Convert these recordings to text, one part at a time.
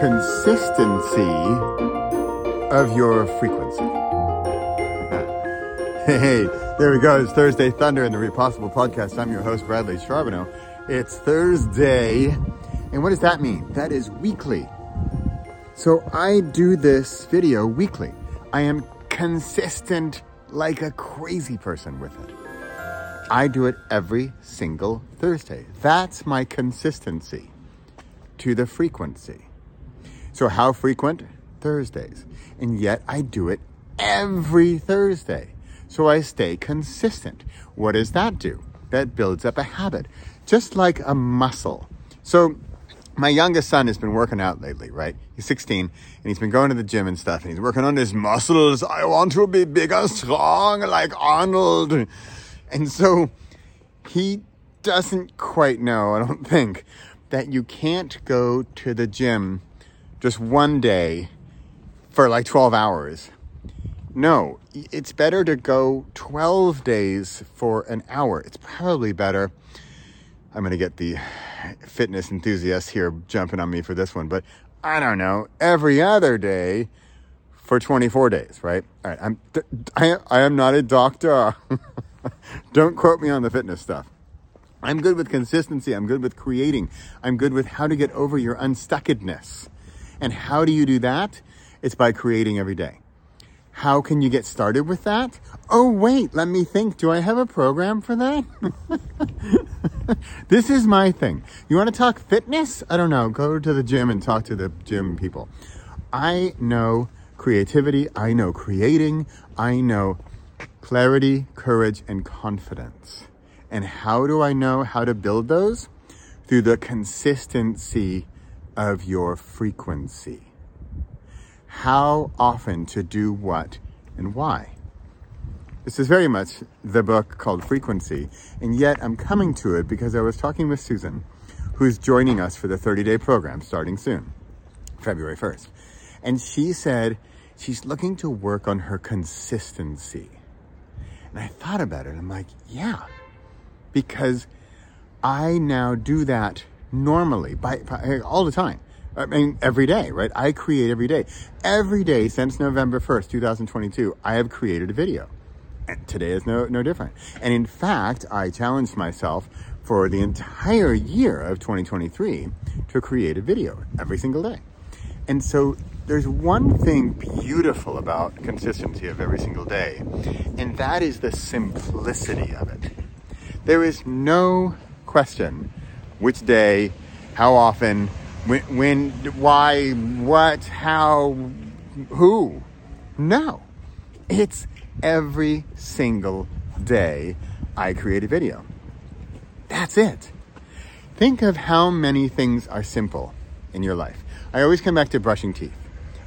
Consistency of your frequency. hey, there we go. It's Thursday Thunder in the Repossible podcast. I'm your host, Bradley Charbonneau. It's Thursday. And what does that mean? That is weekly. So I do this video weekly. I am consistent like a crazy person with it. I do it every single Thursday. That's my consistency to the frequency. So, how frequent? Thursdays. And yet I do it every Thursday. So I stay consistent. What does that do? That builds up a habit, just like a muscle. So, my youngest son has been working out lately, right? He's 16 and he's been going to the gym and stuff and he's working on his muscles. I want to be big and strong like Arnold. And so he doesn't quite know, I don't think, that you can't go to the gym just one day for like 12 hours. No, it's better to go 12 days for an hour. It's probably better. I'm going to get the fitness enthusiasts here jumping on me for this one, but I don't know, every other day for 24 days, right? All right, I'm I, I am not a doctor. don't quote me on the fitness stuff. I'm good with consistency. I'm good with creating. I'm good with how to get over your unstuckedness. And how do you do that? It's by creating every day. How can you get started with that? Oh, wait, let me think. Do I have a program for that? this is my thing. You want to talk fitness? I don't know. Go to the gym and talk to the gym people. I know creativity. I know creating. I know clarity, courage, and confidence. And how do I know how to build those? Through the consistency of your frequency. How often to do what and why. This is very much the book called Frequency, and yet I'm coming to it because I was talking with Susan, who's joining us for the 30 day program starting soon, February 1st. And she said she's looking to work on her consistency. And I thought about it, I'm like, yeah, because I now do that normally by, by, all the time. I mean, every day, right? I create every day. Every day since November 1st, 2022, I have created a video. And today is no, no different. And in fact, I challenged myself for the entire year of 2023 to create a video every single day. And so there's one thing beautiful about consistency of every single day, and that is the simplicity of it. There is no question which day, how often, when, when, why, what, how, who. No. It's every single day I create a video. That's it. Think of how many things are simple in your life. I always come back to brushing teeth.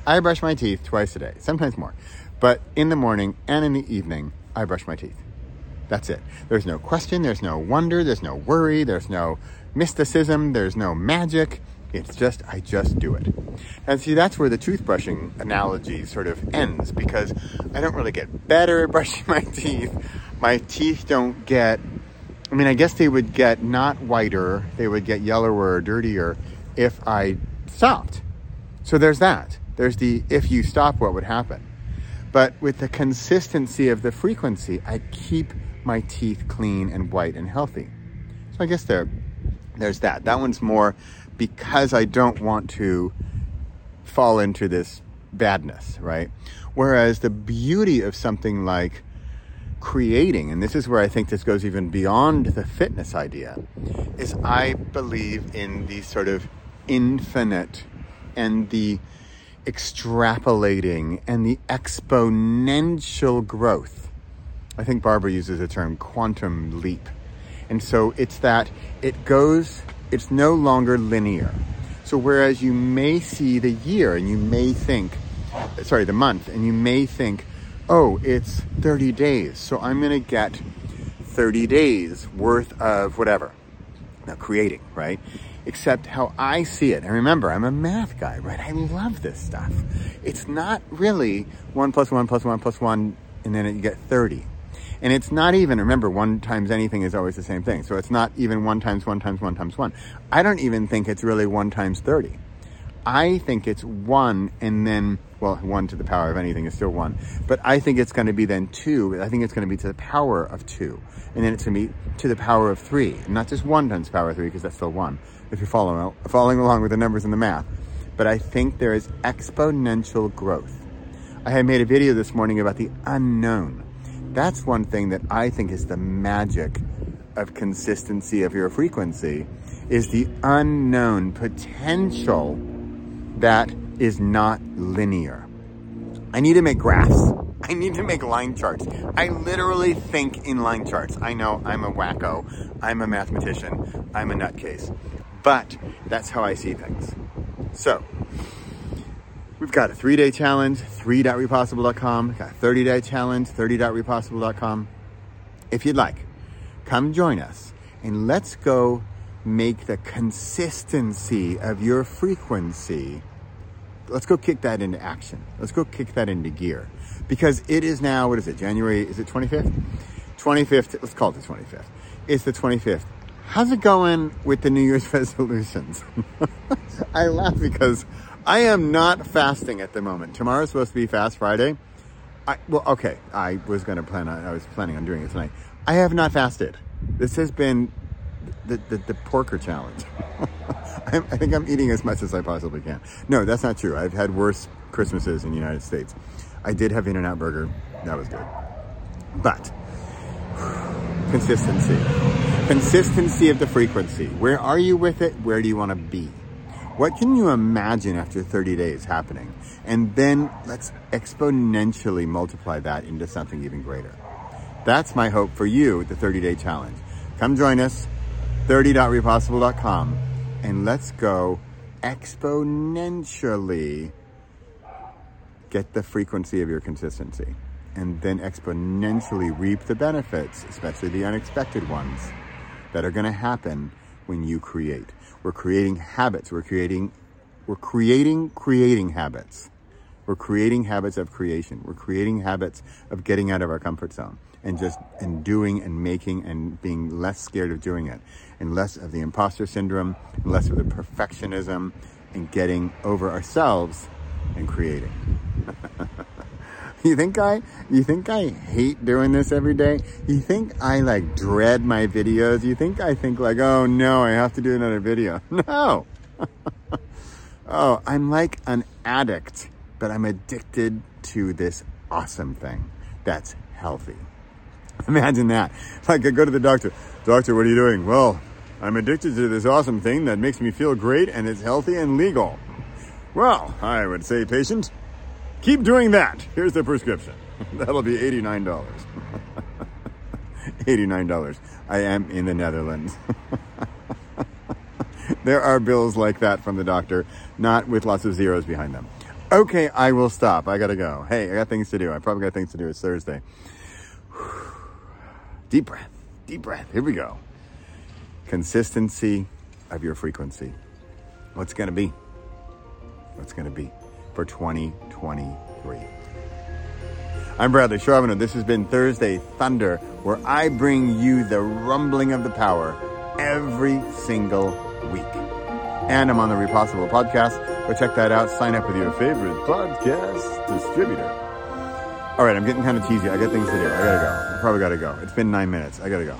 I brush my teeth twice a day, sometimes more. But in the morning and in the evening, I brush my teeth. That's it. There's no question, there's no wonder, there's no worry, there's no mysticism, there's no magic. It's just, I just do it. And see, that's where the toothbrushing analogy sort of ends because I don't really get better at brushing my teeth. My teeth don't get, I mean, I guess they would get not whiter, they would get yellower or dirtier if I stopped. So there's that. There's the if you stop, what would happen? But with the consistency of the frequency, I keep my teeth clean and white and healthy. So I guess there, there's that. That one's more because I don't want to fall into this badness, right? Whereas the beauty of something like creating, and this is where I think this goes even beyond the fitness idea, is I believe in the sort of infinite and the extrapolating and the exponential growth. I think Barbara uses the term quantum leap. And so it's that it goes it's no longer linear. So whereas you may see the year and you may think, sorry, the month, and you may think, oh, it's 30 days, so I'm going to get 30 days worth of whatever, now, creating, right? Except how I see it. And remember, I'm a math guy, right? I love this stuff. It's not really one plus one plus one plus one, and then you get 30. And it's not even, remember, one times anything is always the same thing. So it's not even one times one times one times one. I don't even think it's really one times 30. I think it's one and then, well, one to the power of anything is still one. But I think it's going to be then two. I think it's going to be to the power of two. And then it's going to be to the power of three. Not just one times power of three, because that's still one, if you're following, following along with the numbers and the math. But I think there is exponential growth. I had made a video this morning about the unknown. That's one thing that I think is the magic of consistency of your frequency is the unknown potential that is not linear. I need to make graphs. I need to make line charts. I literally think in line charts. I know I'm a wacko. I'm a mathematician. I'm a nutcase. But that's how I see things. So, we've got a three day challenge, 3.repossible.com. Got a 30 day challenge, 30.repossible.com. If you'd like, come join us and let's go make the consistency of your frequency let's go kick that into action. Let's go kick that into gear. Because it is now, what is it, January, is it 25th? 25th, let's call it the 25th. It's the 25th. How's it going with the New Year's resolutions? I laugh because I am not fasting at the moment. Tomorrow's supposed to be Fast Friday. I, well, okay, I was going to plan on, I was planning on doing it tonight. I have not fasted. This has been the, the, the porker challenge. I think I'm eating as much as I possibly can. No, that's not true. I've had worse Christmases in the United States. I did have In-N-Out Burger. That was good. But consistency. Consistency of the frequency. Where are you with it? Where do you want to be? What can you imagine after 30 days happening? And then let's exponentially multiply that into something even greater. That's my hope for you with the 30 day challenge. Come join us, 30.repossible.com and let's go exponentially get the frequency of your consistency and then exponentially reap the benefits, especially the unexpected ones that are going to happen when you create. We're creating habits. We're creating we're creating creating habits. We're creating habits of creation. We're creating habits of getting out of our comfort zone and just and doing and making and being less scared of doing it and less of the imposter syndrome and less of the perfectionism and getting over ourselves and creating. you think I you think I hate doing this every day? You think I like dread my videos? You think I think like, "Oh no, I have to do another video." No. oh, I'm like an addict, but I'm addicted to this awesome thing that's healthy. Imagine that. Like I go to the doctor. Doctor, what are you doing? Well, I'm addicted to this awesome thing that makes me feel great and it's healthy and legal. Well, I would say, patient, keep doing that. Here's the prescription. That'll be $89. $89. I am in the Netherlands. there are bills like that from the doctor, not with lots of zeros behind them. Okay, I will stop. I gotta go. Hey, I got things to do. I probably got things to do. It's Thursday. Deep breath, deep breath. Here we go consistency of your frequency. What's to be? What's to be for 2023? I'm Bradley Charbonneau. This has been Thursday Thunder, where I bring you the rumbling of the power every single week. And I'm on the Repossible podcast. Go check that out. Sign up with your favorite podcast distributor. All right, I'm getting kind of cheesy. I got things to do. I gotta go. I probably gotta go. It's been nine minutes. I gotta go.